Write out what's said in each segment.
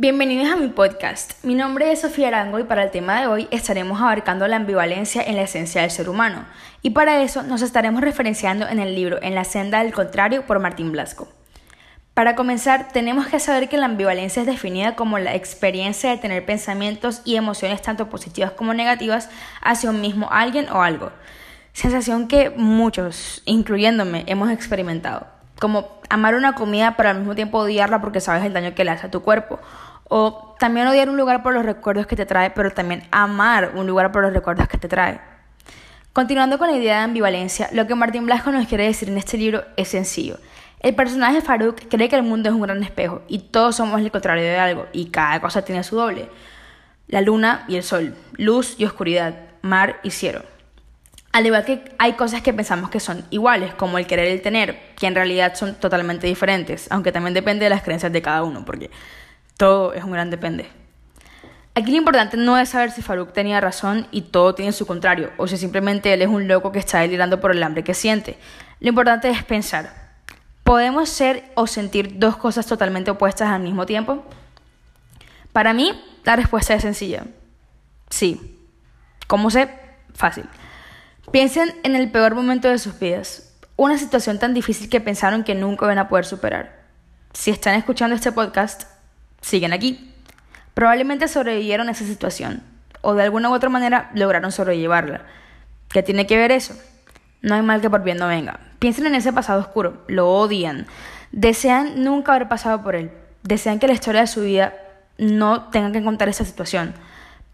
Bienvenidos a mi podcast. Mi nombre es Sofía Arango y para el tema de hoy estaremos abarcando la ambivalencia en la esencia del ser humano. Y para eso nos estaremos referenciando en el libro En la senda del contrario por Martín Blasco. Para comenzar, tenemos que saber que la ambivalencia es definida como la experiencia de tener pensamientos y emociones tanto positivas como negativas hacia un mismo alguien o algo. Sensación que muchos, incluyéndome, hemos experimentado. Como amar una comida pero al mismo tiempo odiarla porque sabes el daño que le hace a tu cuerpo o también odiar un lugar por los recuerdos que te trae, pero también amar un lugar por los recuerdos que te trae. Continuando con la idea de ambivalencia, lo que Martín Blasco nos quiere decir en este libro es sencillo. El personaje Farouk cree que el mundo es un gran espejo y todos somos el contrario de algo y cada cosa tiene su doble. La luna y el sol, luz y oscuridad, mar y cielo. Al igual que hay cosas que pensamos que son iguales, como el querer y el tener, que en realidad son totalmente diferentes, aunque también depende de las creencias de cada uno, porque todo es un gran depende. Aquí lo importante no es saber si Farouk tenía razón y todo tiene su contrario, o si simplemente él es un loco que está delirando por el hambre que siente. Lo importante es pensar, ¿podemos ser o sentir dos cosas totalmente opuestas al mismo tiempo? Para mí, la respuesta es sencilla. Sí. ¿Cómo sé? Fácil. Piensen en el peor momento de sus vidas, una situación tan difícil que pensaron que nunca van a poder superar. Si están escuchando este podcast, siguen aquí. Probablemente sobrevivieron a esa situación o de alguna u otra manera lograron sobrellevarla. ¿Qué tiene que ver eso? No hay mal que por bien no venga. Piensen en ese pasado oscuro, lo odian, desean nunca haber pasado por él, desean que la historia de su vida no tenga que contar esa situación,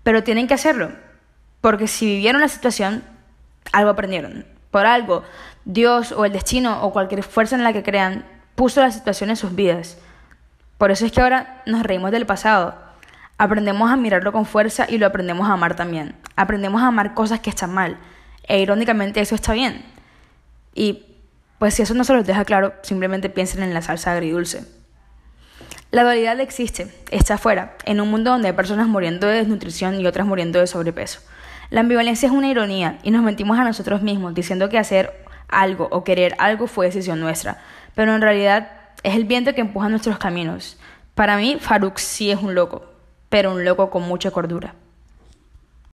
pero tienen que hacerlo, porque si vivieron la situación, algo aprendieron. Por algo, Dios o el destino o cualquier fuerza en la que crean puso la situación en sus vidas. Por eso es que ahora nos reímos del pasado. Aprendemos a mirarlo con fuerza y lo aprendemos a amar también. Aprendemos a amar cosas que están mal. E irónicamente eso está bien. Y pues si eso no se los deja claro, simplemente piensen en la salsa agridulce. La dualidad existe, está afuera, en un mundo donde hay personas muriendo de desnutrición y otras muriendo de sobrepeso. La ambivalencia es una ironía y nos mentimos a nosotros mismos diciendo que hacer algo o querer algo fue decisión nuestra, pero en realidad es el viento que empuja nuestros caminos. Para mí, Farouk sí es un loco, pero un loco con mucha cordura.